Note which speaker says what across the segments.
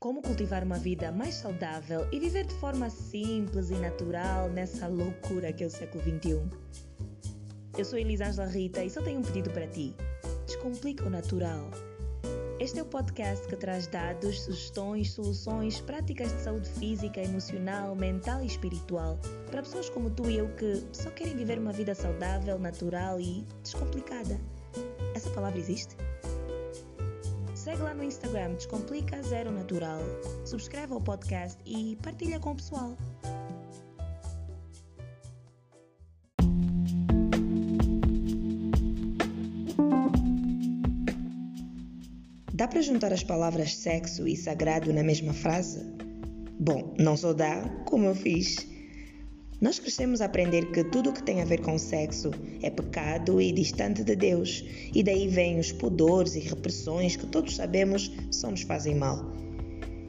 Speaker 1: como cultivar uma vida mais saudável e viver de forma simples e natural nessa loucura que é o século XXI. Eu sou Elisângela Rita e só tenho um pedido para ti. Descomplica o natural. Este é o podcast que traz dados, sugestões, soluções, práticas de saúde física, emocional, mental e espiritual para pessoas como tu e eu que só querem viver uma vida saudável, natural e descomplicada. Essa palavra existe? Segue lá no Instagram Descomplica Zero Natural. Subscreve ao podcast e partilha com o pessoal. Dá para juntar as palavras sexo e sagrado na mesma frase? Bom, não só dá, como eu fiz. Nós crescemos a aprender que tudo o que tem a ver com sexo é pecado e distante de Deus, e daí vêm os pudores e repressões que todos sabemos só nos fazem mal.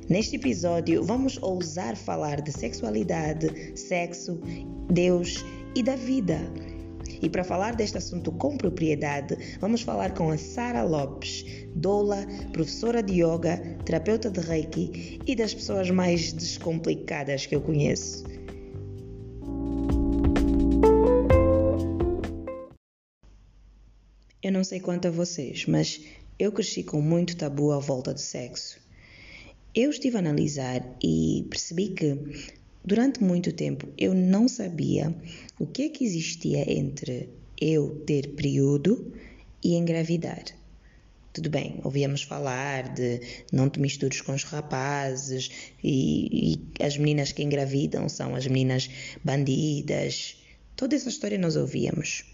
Speaker 1: Neste episódio, vamos ousar falar de sexualidade, sexo, Deus e da vida. E para falar deste assunto com propriedade, vamos falar com a Sara Lopes, doula, professora de yoga, terapeuta de reiki e das pessoas mais descomplicadas que eu conheço. Não sei quanto a vocês, mas eu cresci com muito tabu à volta do sexo. Eu estive a analisar e percebi que durante muito tempo eu não sabia o que é que existia entre eu ter período e engravidar. Tudo bem, ouvíamos falar de não te mistures com os rapazes e, e as meninas que engravidam são as meninas bandidas. Toda essa história nós ouvíamos.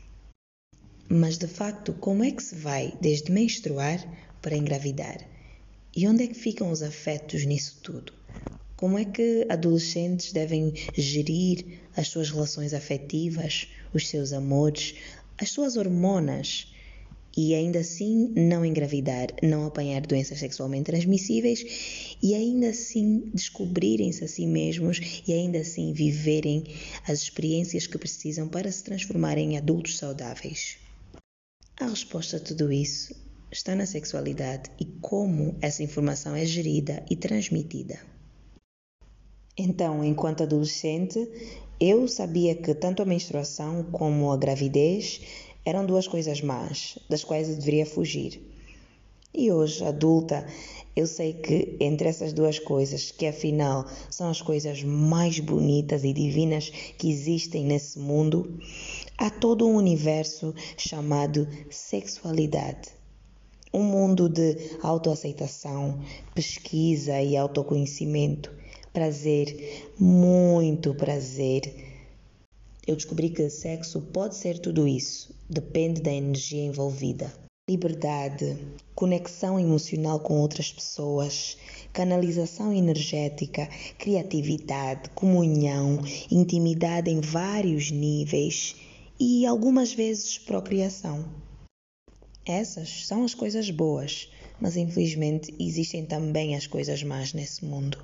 Speaker 1: Mas de facto, como é que se vai desde menstruar para engravidar? E onde é que ficam os afetos nisso tudo? Como é que adolescentes devem gerir as suas relações afetivas, os seus amores, as suas hormonas e ainda assim não engravidar, não apanhar doenças sexualmente transmissíveis e ainda assim descobrirem-se a si mesmos e ainda assim viverem as experiências que precisam para se transformarem em adultos saudáveis? A resposta a tudo isso está na sexualidade e como essa informação é gerida e transmitida. Então, enquanto adolescente, eu sabia que tanto a menstruação como a gravidez eram duas coisas más, das quais eu deveria fugir. E hoje, adulta, eu sei que entre essas duas coisas, que afinal são as coisas mais bonitas e divinas que existem nesse mundo, há todo um universo chamado sexualidade. Um mundo de autoaceitação, pesquisa e autoconhecimento, prazer, muito prazer. Eu descobri que sexo pode ser tudo isso, depende da energia envolvida liberdade, conexão emocional com outras pessoas, canalização energética, criatividade, comunhão, intimidade em vários níveis e algumas vezes procriação. Essas são as coisas boas, mas infelizmente existem também as coisas más nesse mundo.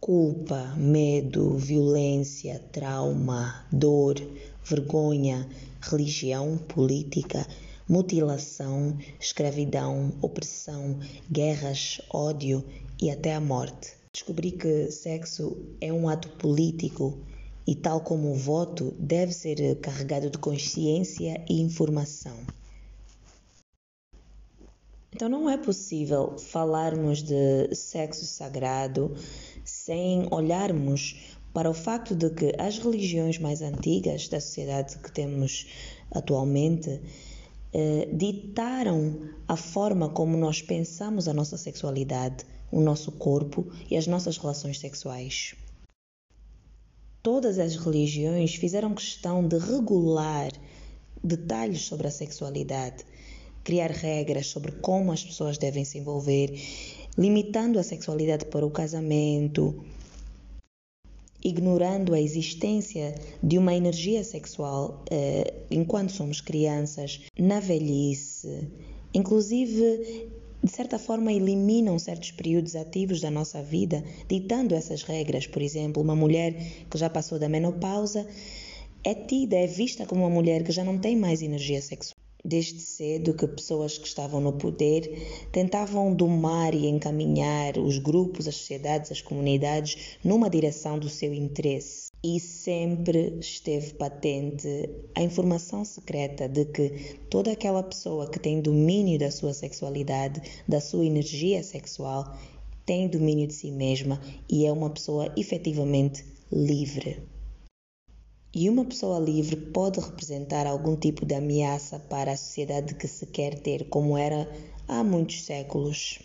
Speaker 1: Culpa, medo, violência, trauma, dor, vergonha, religião, política, mutilação, escravidão, opressão, guerras, ódio e até a morte. Descobri que sexo é um ato político e, tal como o voto, deve ser carregado de consciência e informação. Então, não é possível falarmos de sexo sagrado sem olharmos para o facto de que as religiões mais antigas da sociedade que temos atualmente eh, ditaram a forma como nós pensamos a nossa sexualidade, o nosso corpo e as nossas relações sexuais. Todas as religiões fizeram questão de regular detalhes sobre a sexualidade, criar regras sobre como as pessoas devem se envolver, limitando a sexualidade para o casamento, ignorando a existência de uma energia sexual eh, enquanto somos crianças, na velhice, inclusive de certa forma eliminam certos períodos ativos da nossa vida, ditando essas regras. Por exemplo, uma mulher que já passou da menopausa é tida, é vista como uma mulher que já não tem mais energia sexual. Desde cedo que pessoas que estavam no poder tentavam domar e encaminhar os grupos, as sociedades, as comunidades numa direção do seu interesse. E sempre esteve patente a informação secreta de que toda aquela pessoa que tem domínio da sua sexualidade, da sua energia sexual, tem domínio de si mesma e é uma pessoa efetivamente livre. E uma pessoa livre pode representar algum tipo de ameaça para a sociedade que se quer ter, como era há muitos séculos.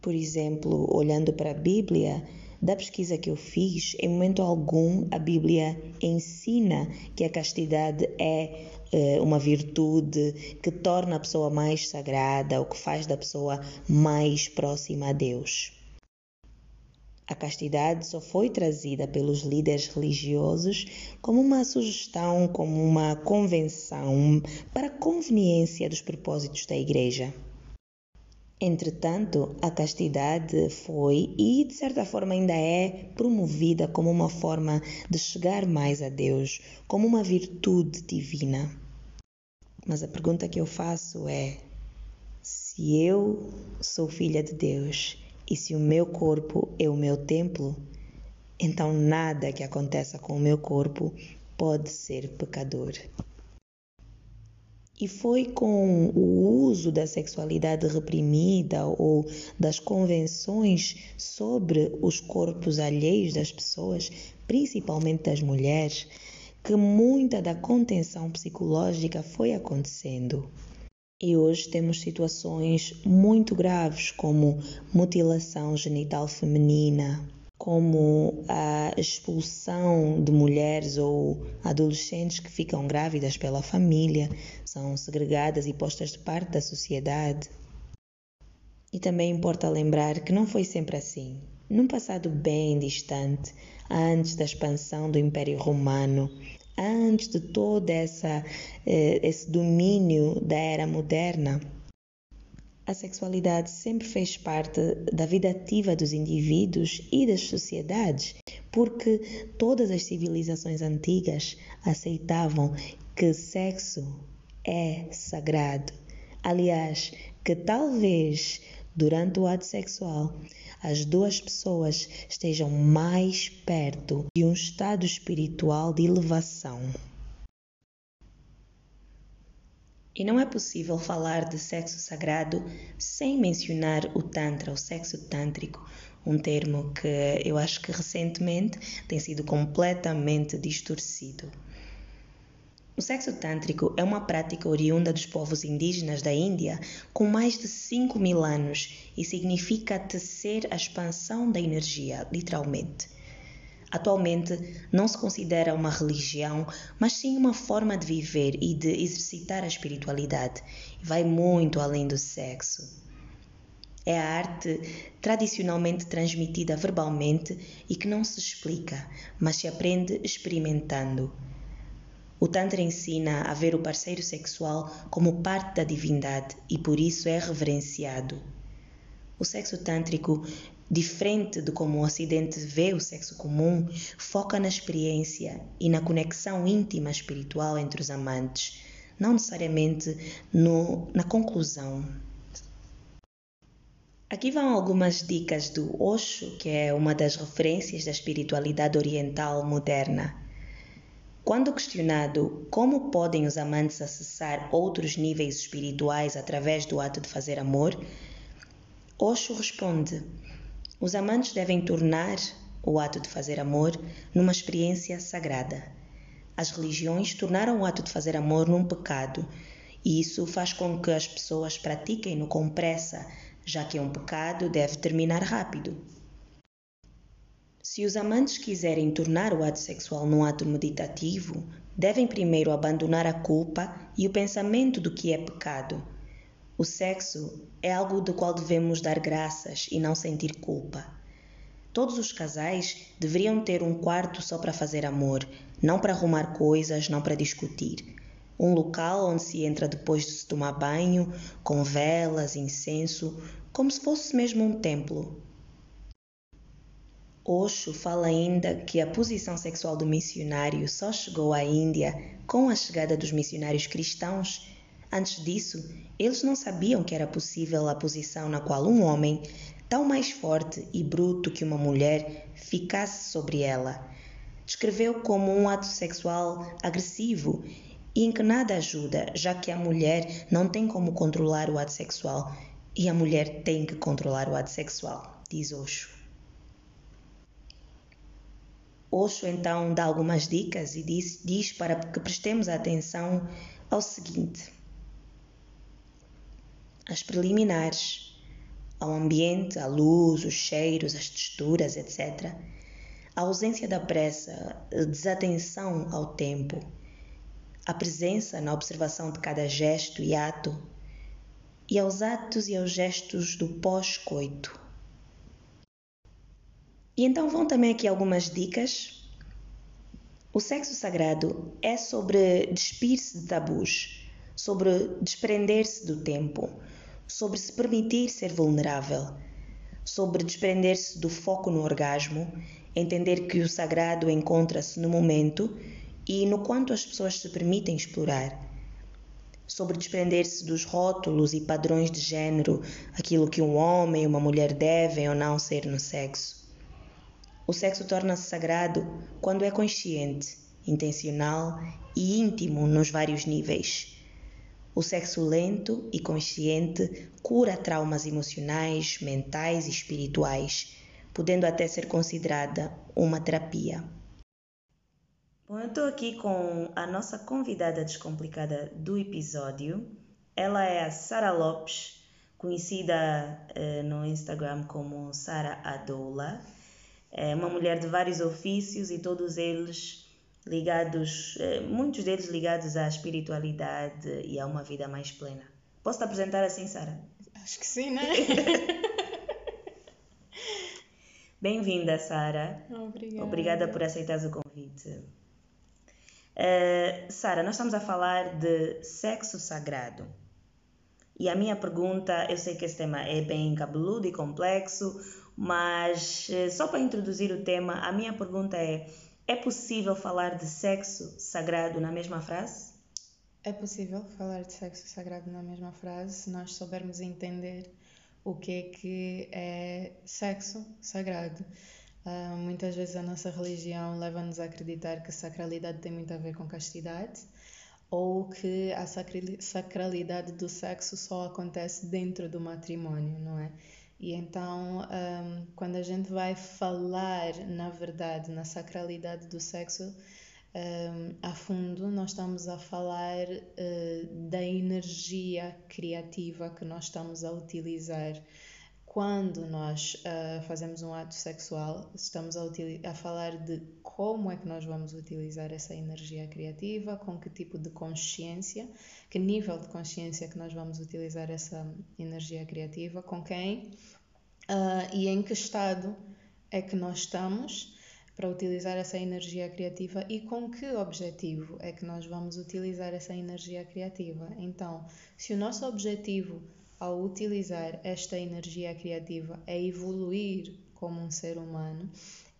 Speaker 1: Por exemplo, olhando para a Bíblia, da pesquisa que eu fiz, em momento algum a Bíblia ensina que a castidade é uh, uma virtude que torna a pessoa mais sagrada ou que faz da pessoa mais próxima a Deus. A castidade só foi trazida pelos líderes religiosos como uma sugestão, como uma convenção para a conveniência dos propósitos da Igreja. Entretanto, a castidade foi e, de certa forma, ainda é promovida como uma forma de chegar mais a Deus, como uma virtude divina. Mas a pergunta que eu faço é: se eu sou filha de Deus e se o meu corpo é o meu templo, então nada que aconteça com o meu corpo pode ser pecador. E foi com o uso da sexualidade reprimida ou das convenções sobre os corpos alheios das pessoas, principalmente das mulheres, que muita da contenção psicológica foi acontecendo. E hoje temos situações muito graves como mutilação genital feminina, como a expulsão de mulheres ou adolescentes que ficam grávidas pela família, são segregadas e postas de parte da sociedade. E também importa lembrar que não foi sempre assim. Num passado bem distante, antes da expansão do Império Romano, antes de todo essa, eh, esse domínio da era moderna, a sexualidade sempre fez parte da vida ativa dos indivíduos e das sociedades, porque todas as civilizações antigas aceitavam que sexo é sagrado. Aliás, que talvez durante o ato sexual as duas pessoas estejam mais perto de um estado espiritual de elevação. E não é possível falar de sexo sagrado sem mencionar o Tantra, o sexo tântrico, um termo que eu acho que recentemente tem sido completamente distorcido. O sexo tântrico é uma prática oriunda dos povos indígenas da Índia com mais de 5 mil anos e significa tecer a expansão da energia, literalmente. Atualmente não se considera uma religião, mas sim uma forma de viver e de exercitar a espiritualidade. Vai muito além do sexo. É a arte tradicionalmente transmitida verbalmente e que não se explica, mas se aprende experimentando. O Tantra ensina a ver o parceiro sexual como parte da divindade e por isso é reverenciado. O sexo tântrico, diferente de como o Ocidente vê o sexo comum, foca na experiência e na conexão íntima espiritual entre os amantes, não necessariamente no, na conclusão. Aqui vão algumas dicas do Osho, que é uma das referências da espiritualidade oriental moderna. Quando questionado como podem os amantes acessar outros níveis espirituais através do ato de fazer amor, Osho responde: os amantes devem tornar o ato de fazer amor numa experiência sagrada. As religiões tornaram o ato de fazer amor num pecado, e isso faz com que as pessoas pratiquem-no com pressa, já que um pecado deve terminar rápido. Se os amantes quiserem tornar o ato sexual num ato meditativo, devem primeiro abandonar a culpa e o pensamento do que é pecado. O sexo é algo do qual devemos dar graças e não sentir culpa. Todos os casais deveriam ter um quarto só para fazer amor, não para arrumar coisas, não para discutir. Um local onde se entra depois de se tomar banho, com velas, incenso, como se fosse mesmo um templo. Osho fala ainda que a posição sexual do missionário só chegou à Índia com a chegada dos missionários cristãos Antes disso, eles não sabiam que era possível a posição na qual um homem, tão mais forte e bruto que uma mulher, ficasse sobre ela. Descreveu como um ato sexual agressivo e em que nada ajuda, já que a mulher não tem como controlar o ato sexual e a mulher tem que controlar o ato sexual, diz Osho. Osho então dá algumas dicas e diz, diz para que prestemos atenção ao seguinte: as preliminares, ao ambiente, à luz, os cheiros, as texturas, etc. A ausência da pressa, a desatenção ao tempo, a presença na observação de cada gesto e ato, e aos atos e aos gestos do pós-coito. E então vão também aqui algumas dicas. O sexo sagrado é sobre despir-se de tabus, sobre desprender-se do tempo, sobre se permitir ser vulnerável, sobre desprender-se do foco no orgasmo, entender que o sagrado encontra-se no momento e no quanto as pessoas se permitem explorar, sobre desprender-se dos rótulos e padrões de género, aquilo que um homem e uma mulher devem ou não ser no sexo o sexo torna-se sagrado quando é consciente, intencional e íntimo nos vários níveis. O sexo lento e consciente cura traumas emocionais, mentais e espirituais, podendo até ser considerada uma terapia. Bom, eu estou aqui com a nossa convidada descomplicada do episódio. Ela é a Sara Lopes, conhecida uh, no Instagram como Sara Adoula é uma mulher de vários ofícios e todos eles ligados, é, muitos deles ligados à espiritualidade e a uma vida mais plena. Posso te apresentar assim, Sara?
Speaker 2: Acho que sim, né?
Speaker 1: Bem-vinda, Sara.
Speaker 2: Obrigada.
Speaker 1: Obrigada por aceitar o convite. Uh, Sara, nós estamos a falar de sexo sagrado. E a minha pergunta, eu sei que esse tema é bem cabeludo e complexo, mas eh, só para introduzir o tema, a minha pergunta é: é possível falar de sexo sagrado na mesma frase?
Speaker 2: É possível falar de sexo sagrado na mesma frase se nós soubermos entender o que é que é sexo sagrado. Uh, muitas vezes a nossa religião leva-nos a acreditar que sacralidade tem muito a ver com castidade ou que a sacralidade do sexo só acontece dentro do matrimónio, não é? E então, um, quando a gente vai falar, na verdade, na sacralidade do sexo um, a fundo, nós estamos a falar uh, da energia criativa que nós estamos a utilizar. Quando nós uh, fazemos um ato sexual, estamos a, a falar de como é que nós vamos utilizar essa energia criativa, com que tipo de consciência, que nível de consciência que nós vamos utilizar essa energia criativa, com quem uh, e em que estado é que nós estamos para utilizar essa energia criativa e com que objetivo é que nós vamos utilizar essa energia criativa. Então, se o nosso objetivo ao utilizar esta energia criativa é evoluir como um ser humano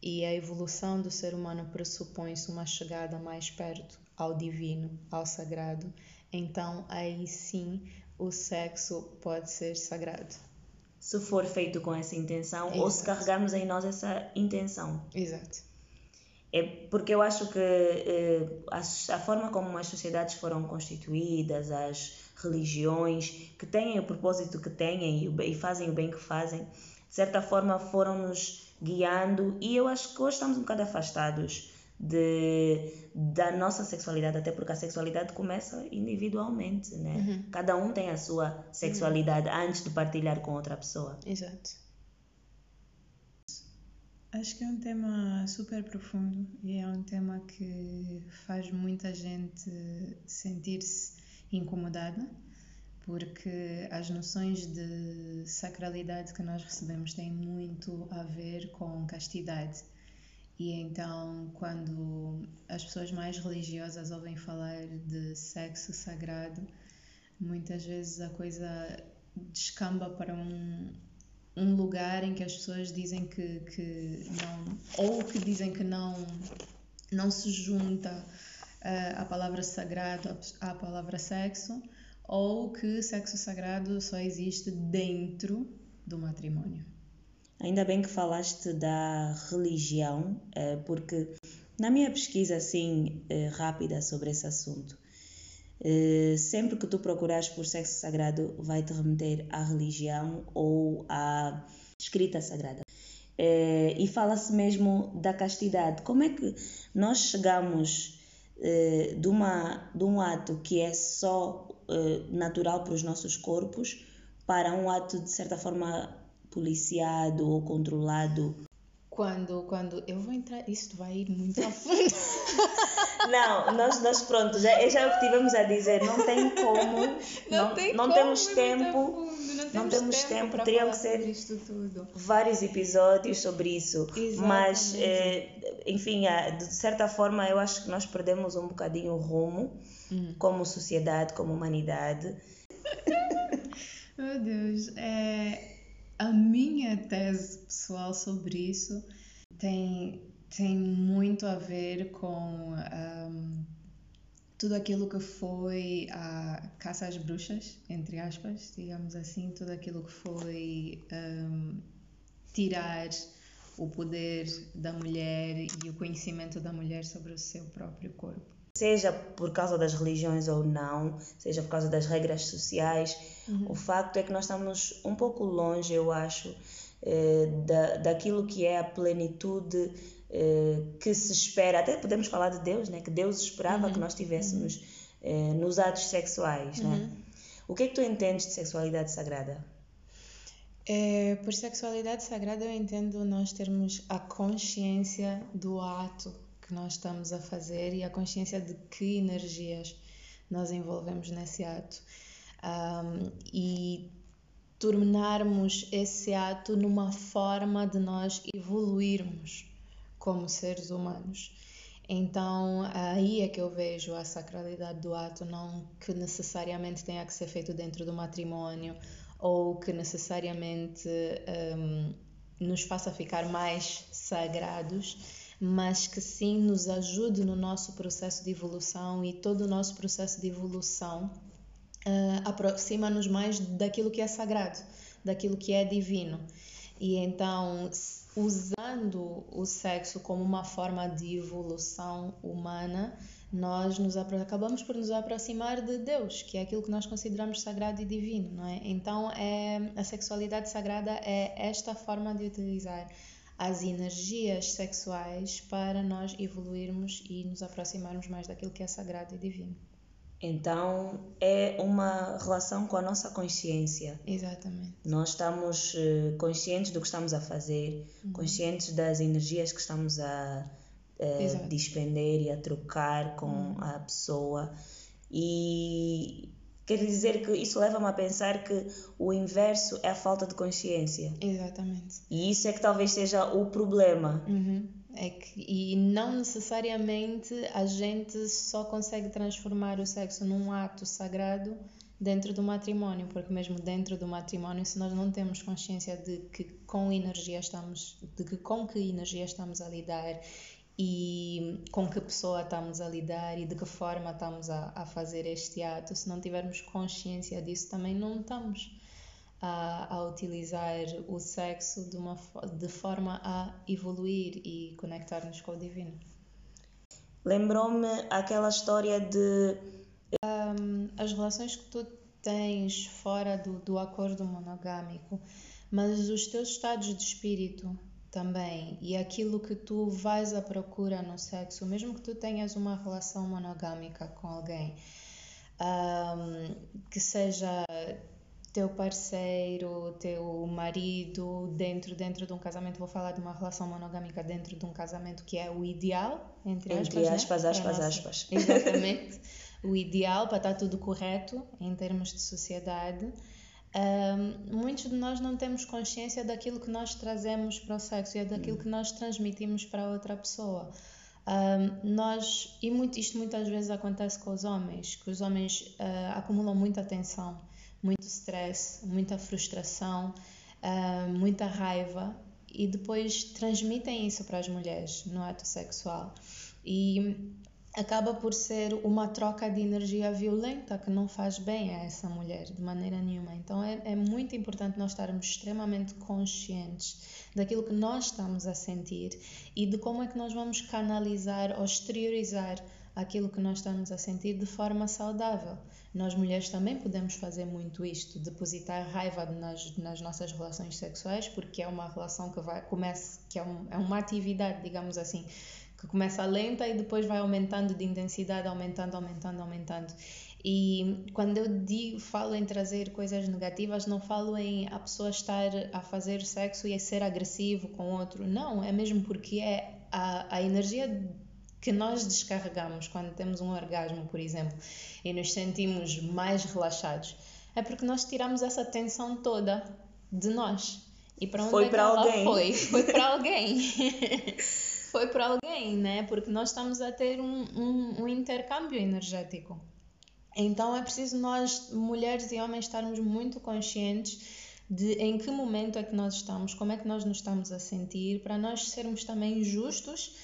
Speaker 2: e a evolução do ser humano pressupõe-se uma chegada mais perto ao divino, ao sagrado, então aí sim o sexo pode ser sagrado
Speaker 1: se for feito com essa intenção Exato. ou se carregarmos em nós essa intenção.
Speaker 2: Exato.
Speaker 1: É porque eu acho que eh, a, a, forma como as sociedades foram constituídas, as religiões, que têm o propósito que têm e, e fazem o bem que fazem, de certa forma foram-nos guiando e eu acho que hoje estamos um bocado afastados de, da nossa sexualidade, até porque a sexualidade começa individualmente, né? Uhum. Cada um tem a sua sexualidade uhum. antes de partilhar com outra pessoa.
Speaker 2: Exato. Acho que é um tema super profundo e é um tema que faz muita gente sentir-se incomodada, porque as noções de sacralidade que nós recebemos têm muito a ver com castidade. E então, quando as pessoas mais religiosas ouvem falar de sexo sagrado, muitas vezes a coisa descamba para um, um lugar em que as pessoas dizem que, que não, ou que dizem que não, não se junta uh, a palavra sagrado à palavra sexo, ou que sexo sagrado só existe dentro do matrimônio.
Speaker 1: Ainda bem que falaste da religião, eh, porque na minha pesquisa assim eh, rápida sobre esse assunto, eh, sempre que tu procurares por sexo sagrado, vai te remeter à religião ou à escrita sagrada. E fala-se mesmo da castidade. Como é que nós chegamos de, uma, de um ato que é só natural para os nossos corpos para um ato de certa forma policiado ou controlado?
Speaker 2: Quando, quando eu vou entrar, isso vai ir muito a fundo.
Speaker 1: não, nós, nós pronto, já, já é o que tivemos a dizer, não tem como, não, não, tem não como temos tempo, fundo, não, não temos, tempo, tempo teriam que ser vários episódios sobre isso, Exatamente. mas é, enfim, de certa forma eu acho que nós perdemos um bocadinho o rumo hum. como sociedade, como humanidade.
Speaker 2: Meu Deus, é, a minha tese pessoal sobre isso tem, tem muito a ver com um, tudo aquilo que foi a caça às bruxas, entre aspas, digamos assim, tudo aquilo que foi um, tirar o poder da mulher e o conhecimento da mulher sobre o seu próprio corpo
Speaker 1: seja por causa das religiões ou não, seja por causa das regras sociais. Uhum. O facto é que nós estamos um pouco longe, eu acho, eh, da, daquilo que é a plenitude eh, que se espera. Até podemos falar de Deus, né? que Deus esperava uhum. que nós tivéssemos uhum. eh, nos atos sexuais. Né? Uhum. O que é que tu entendes de sexualidade sagrada?
Speaker 2: É, por sexualidade sagrada eu entendo nós termos a consciência do ato que nós estamos a fazer e a consciência de que energias nós envolvemos nesse ato. Um, e tornarmos esse ato numa forma de nós evoluirmos como seres humanos. Então, aí é que eu vejo a sacralidade do ato, não que necessariamente tenha que ser feito dentro do matrimônio ou que necessariamente um, nos faça ficar mais sagrados, mas que sim nos ajude no nosso processo de evolução e todo o nosso processo de evolução uh, aproxima-nos mais daquilo que é sagrado, daquilo que é divino. E então, usando o sexo como uma forma de evolução humana, nós nos acabamos por nos aproximar de Deus, que é aquilo que nós consideramos sagrado e divino, não é? Então, é, a sexualidade sagrada é esta forma de utilizar as energias sexuais para nós evoluirmos e nos aproximarmos mais daquilo que é sagrado e divino.
Speaker 1: Então é uma relação com a nossa consciência.
Speaker 2: Exatamente.
Speaker 1: Nós estamos uh, conscientes do que estamos a fazer, uhum. conscientes das energias que estamos a uh, despender e a trocar com uhum. a pessoa. E Quer dizer que isso leva-me a pensar que o inverso é a falta de consciência.
Speaker 2: Exatamente.
Speaker 1: E isso é que talvez seja o problema.
Speaker 2: Uhum. É que, e não necessariamente a gente só consegue transformar o sexo num ato sagrado dentro do matrimónio, porque mesmo dentro do matrimónio, se nós não temos consciência de que com energia estamos, de que com que energia estamos a lidar e com que pessoa estamos a lidar e de que forma estamos a, a fazer este ato. Se não tivermos consciência disso, também não estamos a, a utilizar o sexo de, uma, de forma a evoluir e conectar-nos com o divino.
Speaker 1: Lembrou-me aquela história de.
Speaker 2: Um, as relações que tu tens fora do, do acordo monogâmico, mas os teus estados de espírito também e aquilo que tu vais à procura no sexo, mesmo que tu tenhas uma relação monogâmica com alguém, um, que seja teu parceiro, teu marido dentro dentro de um casamento, vou falar de uma relação monogâmica dentro de um casamento que é o ideal entre aspas,
Speaker 1: entre aspas, né? aspas, aspas.
Speaker 2: Exatamente. o ideal para estar tudo correto em termos de sociedade. Um, muitos de nós não temos consciência daquilo que nós trazemos para o sexo e é daquilo que nós transmitimos para outra pessoa. Um, nós, e muito, isto muitas vezes acontece com os homens, que os homens uh, acumulam muita tensão, muito stress, muita frustração, uh, muita raiva e depois transmitem isso para as mulheres no ato sexual. E acaba por ser uma troca de energia violenta que não faz bem a essa mulher de maneira nenhuma. Então é, é muito importante nós estarmos extremamente conscientes daquilo que nós estamos a sentir e de como é que nós vamos canalizar ou exteriorizar aquilo que nós estamos a sentir de forma saudável. Nós mulheres também podemos fazer muito isto, depositar raiva nas, nas nossas relações sexuais, porque é uma relação que vai começa, que é, um, é uma atividade, digamos assim, que começa lenta e depois vai aumentando de intensidade, aumentando, aumentando, aumentando. E quando eu digo, falo em trazer coisas negativas, não falo em a pessoa estar a fazer sexo e ser agressivo com outro. Não, é mesmo porque é a, a energia que nós descarregamos quando temos um orgasmo, por exemplo, e nos sentimos mais relaxados. É porque nós tiramos essa tensão toda de nós. E para onde
Speaker 1: foi
Speaker 2: é
Speaker 1: para alguém.
Speaker 2: foi? Foi para alguém. foi para alguém, né? Porque nós estamos a ter um, um, um intercâmbio energético. Então é preciso nós, mulheres e homens, estarmos muito conscientes de em que momento é que nós estamos, como é que nós nos estamos a sentir, para nós sermos também justos,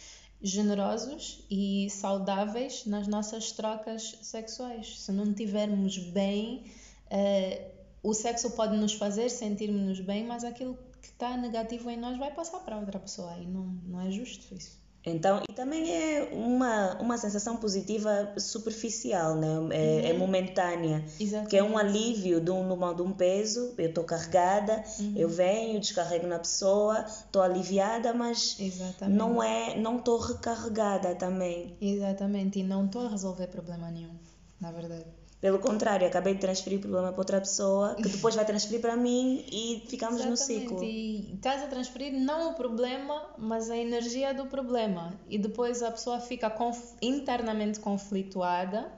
Speaker 2: generosos e saudáveis nas nossas trocas sexuais. Se não tivermos bem, eh, o sexo pode nos fazer sentirmos bem, mas aquilo que está negativo em nós vai passar para outra pessoa e não, não é justo isso.
Speaker 1: Então, e também é uma, uma sensação positiva superficial, né? é, uhum. é momentânea, Exatamente. que é um alívio de um, de um peso, eu estou carregada, uhum. eu venho, descarrego na pessoa, estou aliviada, mas Exatamente. não é, não estou recarregada também.
Speaker 2: Exatamente, e não estou a resolver problema nenhum, na verdade.
Speaker 1: Pelo contrário, acabei de transferir o problema para outra pessoa, que depois vai transferir para mim e ficamos
Speaker 2: Exatamente.
Speaker 1: no ciclo.
Speaker 2: E estás a transferir não o problema, mas a energia do problema. E depois a pessoa fica conf internamente conflituada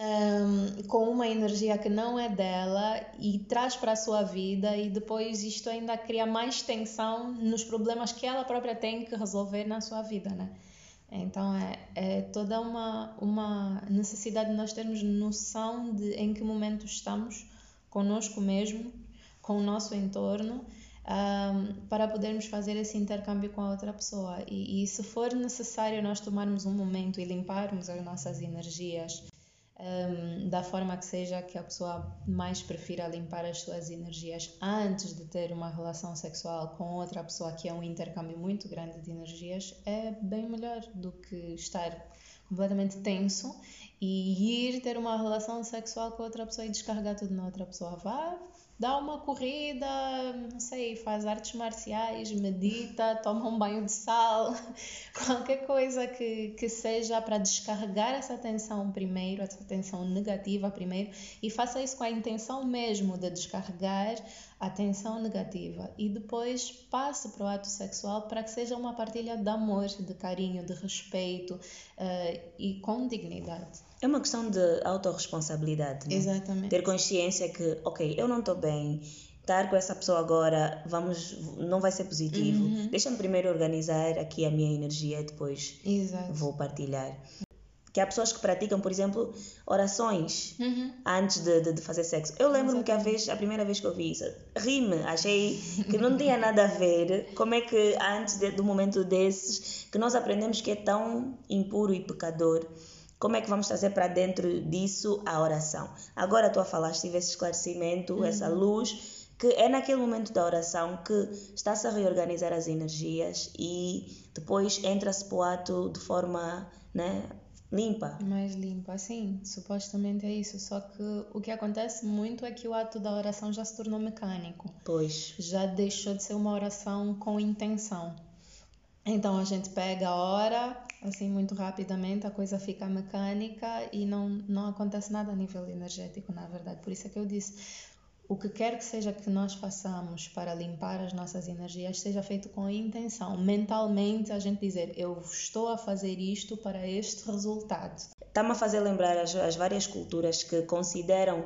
Speaker 2: um, com uma energia que não é dela e traz para a sua vida, e depois isto ainda cria mais tensão nos problemas que ela própria tem que resolver na sua vida, né? Então é, é toda uma, uma necessidade de nós termos noção de em que momento estamos conosco mesmo, com o nosso entorno, um, para podermos fazer esse intercâmbio com a outra pessoa. E, e se for necessário nós tomarmos um momento e limparmos as nossas energias um, da forma que seja que a pessoa mais prefira limpar as suas energias antes de ter uma relação sexual com outra pessoa, que é um intercâmbio muito grande de energias, é bem melhor do que estar completamente tenso e ir ter uma relação sexual com outra pessoa e descarregar tudo na outra pessoa. Vá dá uma corrida, não sei, faz artes marciais, medita, toma um banho de sal, qualquer coisa que, que seja para descarregar essa tensão primeiro, essa tensão negativa primeiro, e faça isso com a intenção mesmo de descarregar a tensão negativa e depois passe para o ato sexual para que seja uma partilha de amor, de carinho, de respeito uh, e com dignidade.
Speaker 1: É uma questão de autorresponsabilidade, né?
Speaker 2: Exatamente.
Speaker 1: Ter consciência que, ok, eu não estou bem, estar com essa pessoa agora vamos não vai ser positivo. Uhum. Deixa-me primeiro organizar aqui a minha energia e depois
Speaker 2: Exato.
Speaker 1: vou partilhar. Que há pessoas que praticam, por exemplo, orações
Speaker 2: uhum.
Speaker 1: antes de, de, de, fazer sexo. Eu lembro-me que a, vez, a primeira vez que eu vi isso, ri-me, achei que não tinha nada a ver. Como é que antes de, do momento desses, que nós aprendemos que é tão impuro e pecador, como é que vamos trazer para dentro disso a oração? Agora tu a falaste, tive esse esclarecimento, uhum. essa luz, que é naquele momento da oração que está-se a reorganizar as energias e depois entra-se para o ato de forma né, limpa.
Speaker 2: Mais limpa, sim, supostamente é isso. Só que o que acontece muito é que o ato da oração já se tornou mecânico.
Speaker 1: Pois.
Speaker 2: Já deixou de ser uma oração com intenção. Então a gente pega a hora, assim muito rapidamente, a coisa fica mecânica e não, não acontece nada a nível energético, na verdade. Por isso é que eu disse, o que quer que seja que nós façamos para limpar as nossas energias, seja feito com intenção, mentalmente a gente dizer, eu estou a fazer isto para este resultado.
Speaker 1: Está-me a fazer lembrar as, as várias culturas que consideram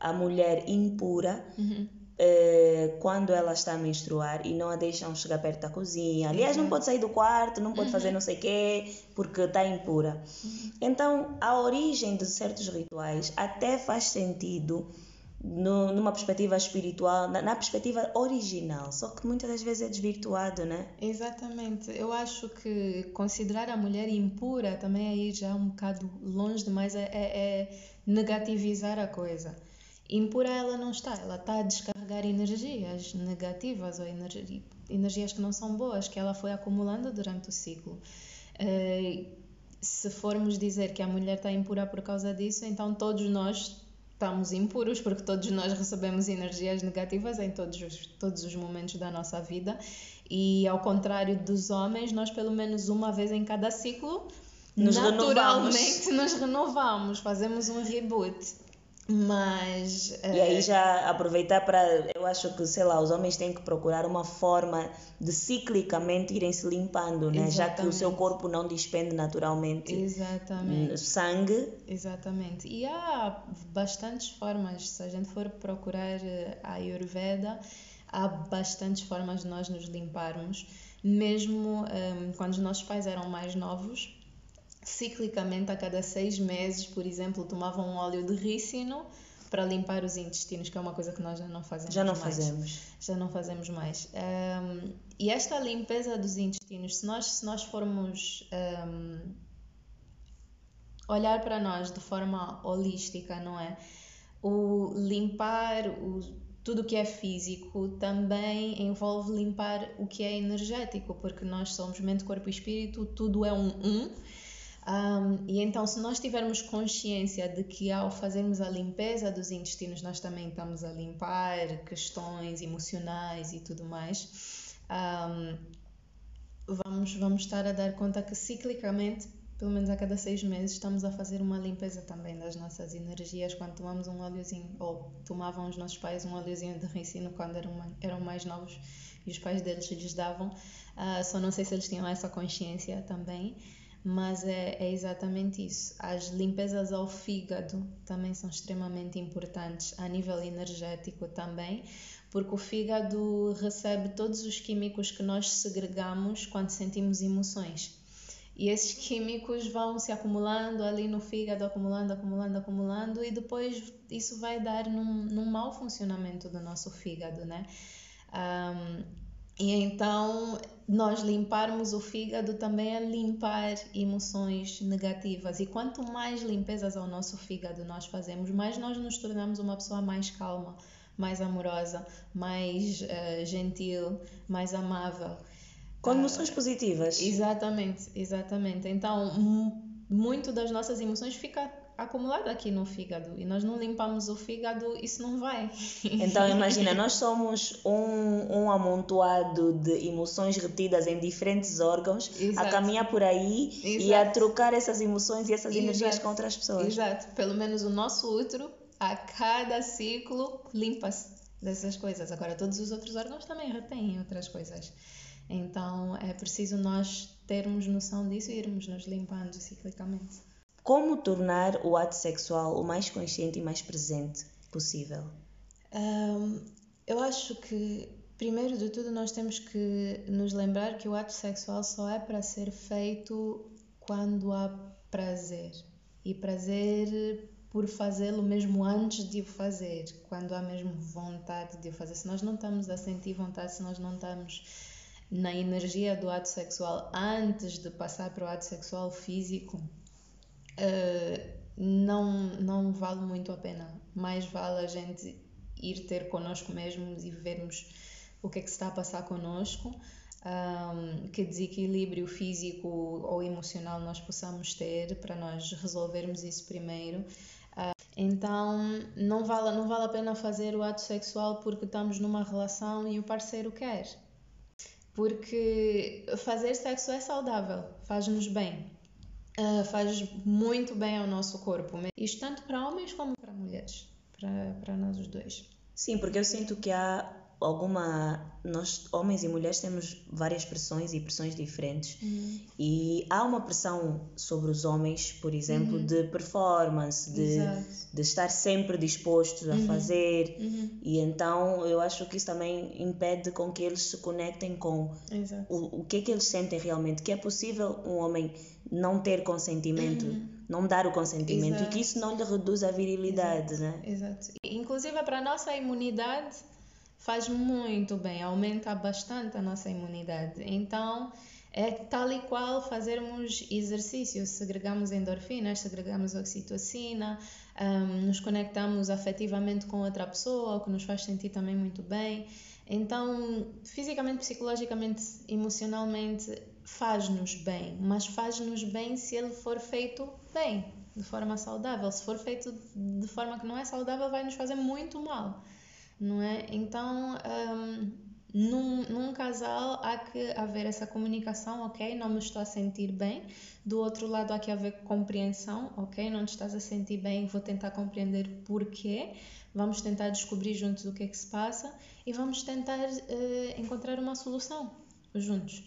Speaker 1: a mulher impura.
Speaker 2: Uhum
Speaker 1: eh, quando ela está a menstruar e não a deixam chegar perto da cozinha. Aliás, não pode sair do quarto, não pode fazer uhum. não sei o quê, porque está impura.
Speaker 2: Uhum.
Speaker 1: Então, a origem de certos rituais até faz sentido no, numa perspectiva espiritual, na, na, perspectiva original, só que muitas das vezes é desvirtuado, né?
Speaker 2: Exatamente. Eu acho que considerar a mulher impura também aí já é um bocado longe demais, é, é, é negativizar a coisa. Impura ela não está, ela está a descarregar energias negativas ou energi energias que não são boas, que ela foi acumulando durante o ciclo. Uh, se formos dizer que a mulher está impura por causa disso, então todos nós estamos impuros, porque todos nós recebemos energias negativas em todos os, todos os momentos da nossa vida. E ao contrário dos homens, nós pelo menos uma vez em cada ciclo nos naturalmente renovamos. nos renovamos, fazemos um reboot. Mas.
Speaker 1: E aí eh, já aproveitar para. Eu acho que, sei lá, os homens têm que procurar uma forma de ciclicamente irem se limpando, né? Já que o seu corpo não despende naturalmente
Speaker 2: Exatamente.
Speaker 1: sangue.
Speaker 2: Exatamente. E há bastantes formas. Se a gente for procurar eh, a Ayurveda, há bastantes formas de nós nos limparmos. Mesmo um, quando os nossos pais eram mais novos, ciclicamente, a cada seis meses, por exemplo, tomavam um óleo de rícino para limpar os intestinos, que é uma coisa que nós já não fazemos
Speaker 1: Já não
Speaker 2: mais.
Speaker 1: fazemos.
Speaker 2: Já não fazemos mais. Um, e esta limpeza dos intestinos, se nós, se nós formos um, olhar para nós de forma holística, não é? O limpar o, tudo que é físico também envolve limpar o que é energético, porque nós somos mente, corpo e espírito, tudo é um um um, e então, se nós tivermos consciência de que ao fazermos a limpeza dos intestinos, nós também estamos a limpar questões emocionais e tudo mais, um, vamos, vamos estar a dar conta que ciclicamente, pelo menos a cada seis meses, estamos a fazer uma limpeza também das nossas energias. Quando tomamos um óleozinho, ou tomavam os nossos pais um óleozinho de ricino quando eram, eram mais novos e os pais deles lhes davam, uh, só não sei se eles tinham essa consciência também mas é, é exatamente isso. As limpezas ao fígado também são extremamente importantes, a nível energético também, porque o fígado recebe todos os químicos que nós segregamos quando sentimos emoções. E esses químicos vão se acumulando ali no fígado, acumulando, acumulando, acumulando, e depois isso vai dar num, num mau funcionamento do nosso fígado, né? Um, e então nós limparmos o fígado também é limpar emoções negativas. E quanto mais limpezas ao nosso fígado nós fazemos, mais nós nos tornamos uma pessoa mais calma, mais amorosa, mais uh, gentil, mais amável.
Speaker 1: Com emoções uh, positivas.
Speaker 2: Exatamente, exatamente. Então, muito das nossas emoções fica acumulado aqui no fígado e nós não limpamos o fígado, isso não vai.
Speaker 1: Então imagina, nós somos um, um amontoado de emoções retidas em diferentes órgãos Exato. a caminhar por aí Exato. e a trocar essas emoções e essas Exato. energias com outras pessoas.
Speaker 2: Exato, pelo menos o nosso útero a cada ciclo limpa-se dessas coisas. Agora todos os outros órgãos também retêm outras coisas. Então é preciso nós termos noção disso e irmos nos limpando ciclicamente.
Speaker 1: Como tornar o ato sexual o mais consciente e mais presente possível?
Speaker 2: Um, eu acho que, primeiro de tudo, nós temos que nos lembrar que o ato sexual só é para ser feito quando há prazer. E prazer por fazê-lo mesmo antes de o fazer, quando há mesmo vontade de o fazer. Se nós não estamos a sentir vontade, se nós não estamos na energia do ato sexual antes de passar para o ato sexual físico, uh, não, não vale muito a pena. Mais vale a gente ir ter connosco mesmos e vermos o que é que se está a passar connosco, um, que desequilíbrio físico ou emocional nós possamos ter para nós resolvermos isso primeiro. Uh, então, não vale, não vale a pena fazer o ato sexual porque estamos numa relação e o parceiro quer. Porque fazer sexo é saudável, faz-nos bem uh, faz muito bem ao nosso corpo. Isto tanto para homens como para mulheres, para, para nós os dois.
Speaker 1: Sim, porque eu sinto que há alguma nós homens e mulheres temos várias pressões e pressões diferentes
Speaker 2: Uhum.
Speaker 1: e há uma pressão sobre os homens por exemplo de performance de,
Speaker 2: Exato.
Speaker 1: de estar sempre dispostos a fazer
Speaker 2: Uhum.
Speaker 1: e então eu acho que isso também impede com que eles se conectem com
Speaker 2: Exato.
Speaker 1: o, o que é que eles sentem realmente que é possível um homem não ter consentimento não dar o consentimento e que isso não lhe reduz a virilidade né
Speaker 2: Exato. Inclusive para a nossa imunidade faz muito bem, aumenta bastante a nossa imunidade. Então é tal e qual fazermos exercícios, segregamos endorfinas, segregamos oxitocina, ahm, nos conectamos afetivamente com outra pessoa, o que nos faz sentir também muito bem. Então, fisicamente, psicologicamente, emocionalmente, faz-nos bem, mas faz-nos bem se ele for feito bem, de forma saudável. Se for feito de forma que não é saudável, vai nos fazer muito mal, não é? Então, hum, num, num casal há que haver essa comunicação, ok? Não me estou a sentir bem. Do outro lado há que haver compreensão, ok? Não te estás a sentir bem, vou tentar compreender porquê. Vamos tentar descobrir juntos o que é que se passa e vamos tentar eh, encontrar uma solução juntos,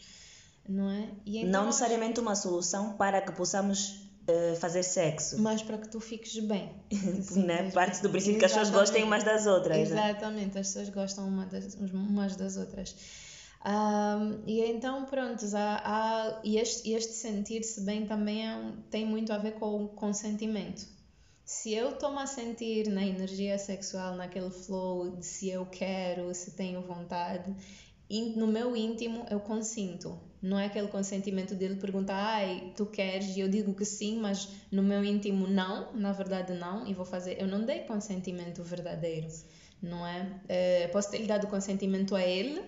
Speaker 2: não é? E então,
Speaker 1: não necessariamente uma solução para que possamos eh, fazer sexo
Speaker 2: Mas para que tu fiques bem.
Speaker 1: né? parte do princípio que as pessoas gostem umas das outras né?
Speaker 2: Exatamente, as pessoas gostam uma das, umas das outras. Ahm, e então, pronto, há, há, e este, este sentir-se bem também é um- tem muito a ver com o consentimento. Se eu estou-me a sentir na energia sexual, naquele flow de se eu quero, se tenho vontade, no meu íntimo eu consinto. Não é aquele consentimento dele perguntar, ai, tu queres? E eu digo que sim, mas no meu íntimo não, na verdade não, e vou fazer. Eu não dei consentimento verdadeiro, não é? Eh, posso ter lhe dado consentimento a ele,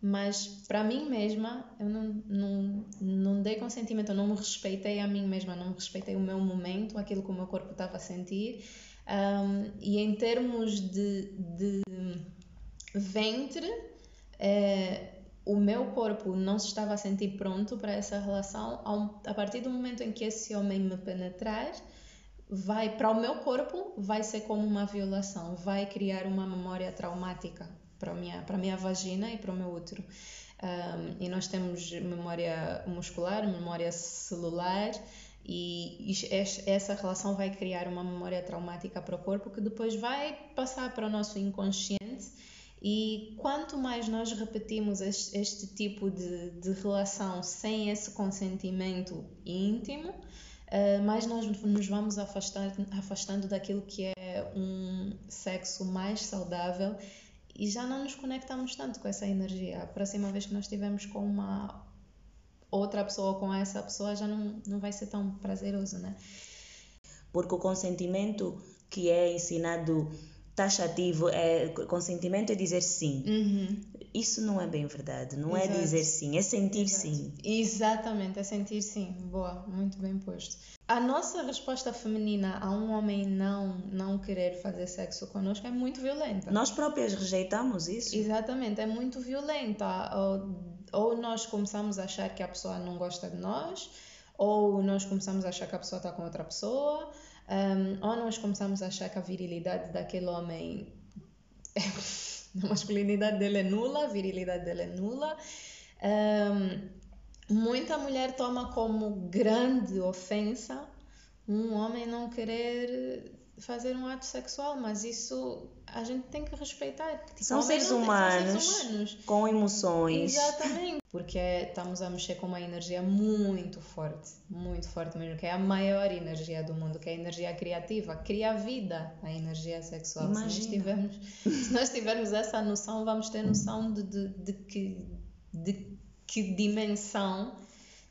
Speaker 2: mas para mim mesma eu não, não, não dei consentimento, eu não me respeitei a mim mesma, não me respeitei o meu momento, aquilo que o meu corpo estava a sentir. Ahm, e em termos de, de ventre, eh, o meu corpo não se estava a sentir pronto para essa relação. A partir do momento em que esse homem me penetrar, vai para o meu corpo vai ser como uma violação, vai criar uma memória traumática para a minha, para a minha vagina e para o meu útero. Um, e nós temos memória muscular, memória celular, e essa relação vai criar uma memória traumática para o corpo que depois vai passar para o nosso inconsciente. E quanto mais nós repetimos este, este tipo de, de relação sem esse consentimento íntimo, Uh, mais nós nos vamos afastar, afastando daquilo que é um sexo mais saudável e já não nos conectamos tanto com essa energia. A próxima vez que nós estivermos com uma outra pessoa, com essa pessoa, já não, não vai ser tão prazeroso, né?
Speaker 1: porque o consentimento que é ensinado taxativo é consentimento é dizer sim
Speaker 2: Uhum.
Speaker 1: isso não é bem verdade não é
Speaker 2: Exato.
Speaker 1: dizer sim é sentir
Speaker 2: Exato.
Speaker 1: sim
Speaker 2: Exatamente, é sentir sim. Boa, muito bem posto. A nossa resposta feminina a um homem não, não querer fazer sexo conosco é muito violenta.
Speaker 1: nós próprias rejeitamos isso
Speaker 2: Exatamente, é muito violenta. Ou, ou nós começamos a achar que a pessoa não gosta de nós, ou nós começamos a achar que a pessoa está com outra pessoa, hum, ou nós começamos a achar que a virilidade daquele homem. a masculinidade dele é nula, a virilidade dele é nula. Hum, muita mulher toma como grande ofensa um homem não querer fazer um ato sexual, mas isso a gente tem que respeitar. Tipo,
Speaker 1: são
Speaker 2: homem
Speaker 1: seres,
Speaker 2: tem- são
Speaker 1: humanos,
Speaker 2: seres humanos.
Speaker 1: com emoções
Speaker 2: Exatamente. Porque estamos a mexer com uma energia muito forte, muito forte mesmo, que é a maior energia do mundo, que é a energia criativa, cria vida a energia sexual. Se nós,
Speaker 1: Imagina.
Speaker 2: tivermos, se nós tivermos essa noção, vamos ter noção de, de, de, que, de que dimensão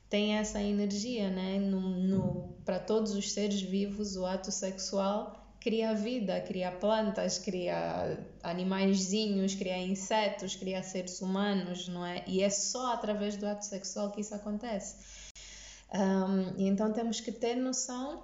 Speaker 2: tem essa energia, né? No, no, para todos os seres vivos, o ato sexual cria vida, cria plantas, cria animaizinhos, cria insetos, cria seres humanos, não é? E é só através do ato sexual que isso acontece. Um, e então temos que ter noção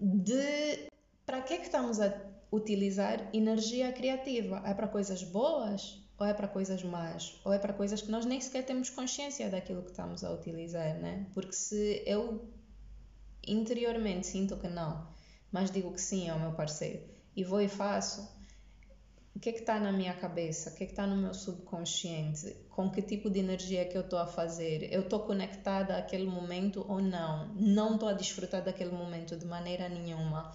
Speaker 2: de para que é que estamos a utilizar energia criativa? É para coisas boas ou é para coisas más? Ou é para coisas que nós nem sequer temos consciência daquilo que estamos a utilizar, né? Porque se eu interiormente sinto que não, mas digo que sim ao meu parceiro e vou e faço, o que é que está na minha cabeça, o que é que está no meu subconsciente, com que tipo de energia que eu estou a fazer, eu estou conectada àquele momento ou não, não estou a desfrutar daquele momento de maneira nenhuma.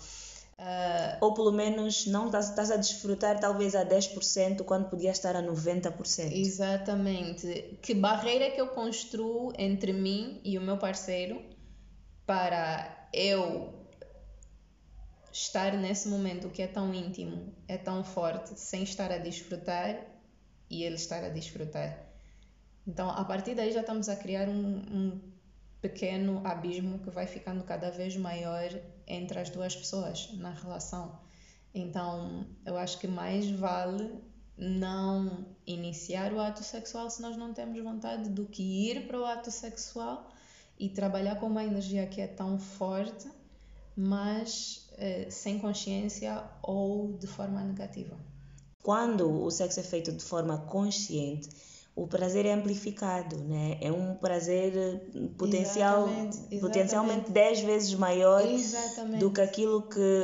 Speaker 1: Uh, ou pelo menos não estás a desfrutar talvez a 10% quando podia estar a 90%.
Speaker 2: Exatamente. Que barreira que eu construo entre mim e o meu parceiro para eu estar nesse momento que é tão íntimo, é tão forte, sem estar a desfrutar e ele estar a desfrutar. Então, a partir daí já estamos a criar um, um pequeno abismo que vai ficando cada vez maior entre as duas pessoas na relação. Então, eu acho que mais vale não iniciar o ato sexual se nós não temos vontade do que ir para o ato sexual e trabalhar com uma energia que é tão forte, mas eh, sem consciência ou de forma negativa.
Speaker 1: Quando o sexo é feito de forma consciente, o prazer é amplificado, né? É um prazer eh, potencial, exatamente, exatamente. potencialmente 10 vezes maior exatamente. do que aquilo que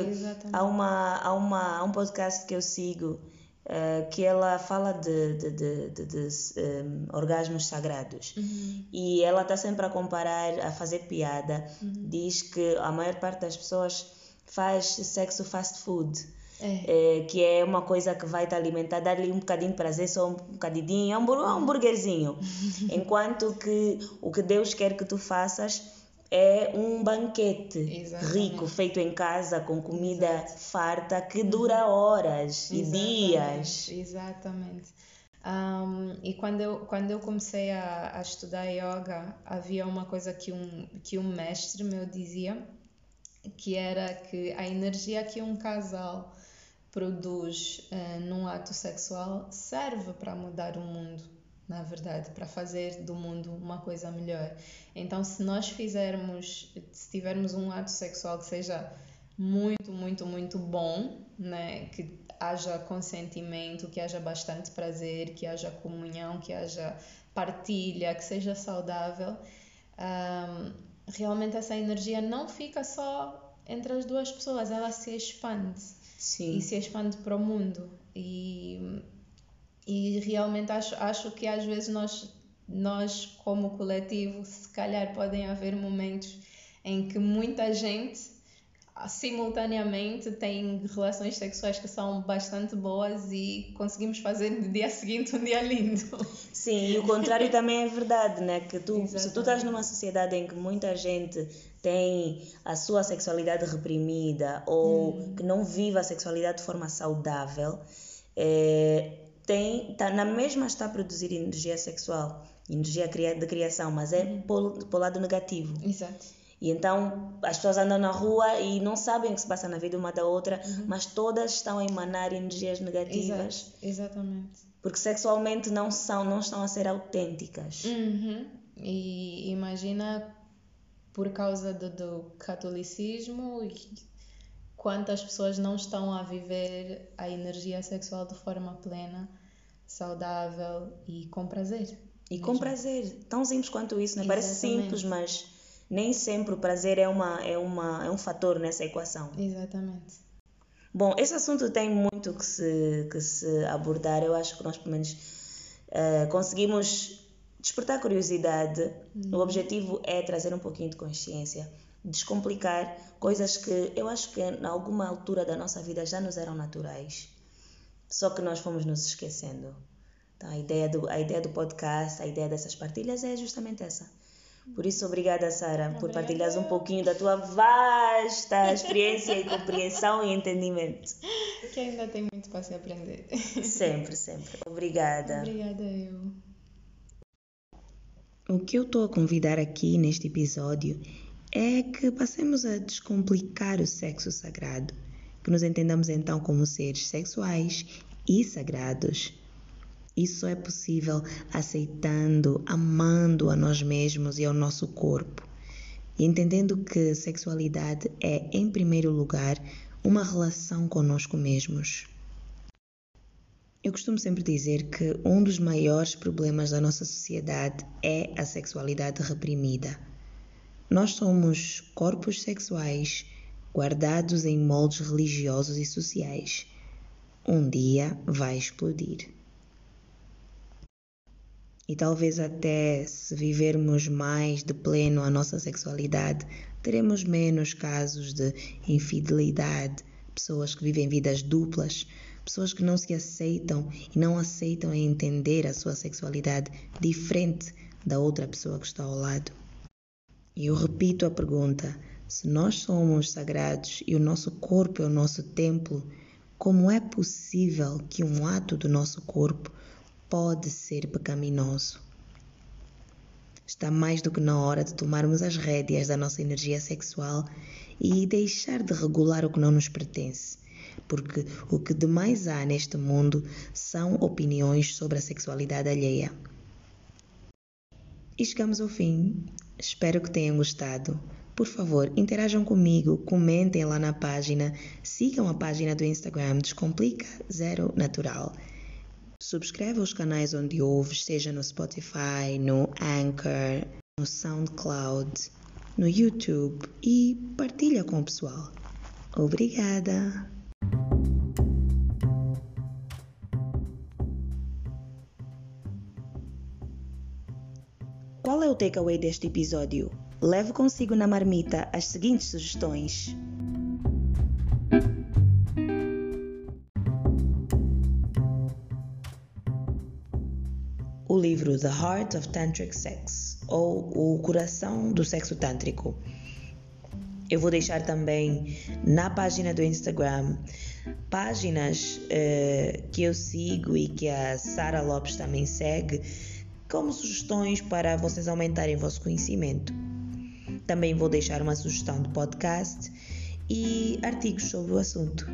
Speaker 1: há uma há uma há um podcast que eu sigo uh, que ela fala de, de, de, de, de um, orgasmos sagrados uhum. e ela está sempre a comparar, a fazer piada, uhum. diz que a maior parte das pessoas faz sexo fast food. É. É, que é uma coisa que vai te alimentar, dar-lhe um bocadinho de prazer, só um bocadinho, um hambúrguerzinho. Enquanto que o que Deus quer que tu faças é um banquete Exatamente. rico, feito em casa, com comida farta, que dura horas Exatamente. e dias.
Speaker 2: Exatamente. Um, e quando eu, quando eu comecei a, a estudar yoga, havia uma coisa que um, que um mestre meu dizia, que era que a energia que um casal produz uh, num ato sexual serve para mudar o mundo, na verdade, para fazer do mundo uma coisa melhor. Então, se nós fizermos, se tivermos um ato sexual que seja muito, muito, muito bom, né, que haja consentimento, que haja bastante prazer, que haja comunhão, que haja partilha, que seja saudável, um, realmente essa energia não fica só entre as duas pessoas, ela se expande. Sim. E se expande para o mundo. E, e realmente acho, acho que às vezes nós, nós, como coletivo, se calhar podem haver momentos em que muita gente simultaneamente têm relações sexuais que são bastante boas e conseguimos fazer no dia seguinte um dia lindo.
Speaker 1: Sim, e o contrário também é verdade, né? Que tu, se tu estás numa sociedade em que muita gente tem a sua sexualidade reprimida ou hum. que não vive a sexualidade de forma saudável, é, tem, tá, na mesma está a produzir energia sexual, energia de criação, mas é hum. para o lado negativo.
Speaker 2: Exato.
Speaker 1: E então as pessoas andam na rua e não sabem o que se passa na vida uma da outra, uhum. mas todas estão a emanar energias negativas.
Speaker 2: Exato. Exatamente.
Speaker 1: Porque sexualmente não são, não estão a ser autênticas.
Speaker 2: Uhum. E imagina por causa do, do catolicismo quantas pessoas não estão a viver a energia sexual de forma plena, saudável e com prazer.
Speaker 1: E mesmo. com prazer, tão simples quanto isso, né? Parece simples, mas nem sempre o prazer é, uma, é, uma, é um fator nessa equação.
Speaker 2: Exatamente.
Speaker 1: Bom, esse assunto tem muito que se, que se abordar. Eu acho que nós, pelo menos, uh, conseguimos despertar curiosidade. Uhum. O objetivo é trazer um pouquinho de consciência, descomplicar coisas que eu acho que, em alguma altura da nossa vida, já nos eram naturais. Só que nós fomos nos esquecendo. Então, a, ideia do, a ideia do podcast, a ideia dessas partilhas é justamente essa por isso, obrigada, Sara, por partilhares um pouquinho da tua vasta experiência e compreensão e entendimento.
Speaker 2: Que ainda tem muito para se aprender.
Speaker 1: Sempre, sempre. Obrigada.
Speaker 2: Obrigada, eu.
Speaker 1: O que eu estou a convidar aqui neste episódio é que passemos a descomplicar o sexo sagrado, que nos entendamos então como seres sexuais e sagrados isso é possível aceitando, amando a nós mesmos e ao nosso corpo, e entendendo que sexualidade é, em primeiro lugar, uma relação conosco mesmos. Eu costumo sempre dizer que um dos maiores problemas da nossa sociedade é a sexualidade reprimida. Nós somos corpos sexuais guardados em moldes religiosos e sociais um dia vai explodir. E talvez até se vivermos mais de pleno a nossa sexualidade, teremos menos casos de infidelidade, pessoas que vivem vidas duplas, pessoas que não se aceitam e não aceitam entender a sua sexualidade diferente da outra pessoa que está ao lado. E eu repito a pergunta: se nós somos sagrados e o nosso corpo é o nosso templo, como é possível que um ato do nosso corpo pode ser pecaminoso? Está mais do que na hora de tomarmos as rédeas da nossa energia sexual e deixar de regular o que não nos pertence porque o que demais há neste mundo são opiniões sobre a sexualidade alheia. E chegamos ao fim. Espero que tenham gostado. Por favor, interajam comigo, comentem lá na página, sigam a página do Instagram Descomplica Zero Natural. Subscreva os canais onde ouves, seja no Spotify, no Anchor, no SoundCloud, no YouTube e partilha com o pessoal. Obrigada! Qual é o takeaway deste episódio? Leve consigo na marmita as seguintes sugestões. Livro The Heart of Tantric Sex ou O Coração do Sexo Tântrico. Eu vou deixar também na página do Instagram páginas uh, que eu sigo e que a Sara Lopes também segue como sugestões para vocês aumentarem o vosso conhecimento. Também vou deixar uma sugestão de podcast e artigos sobre o assunto.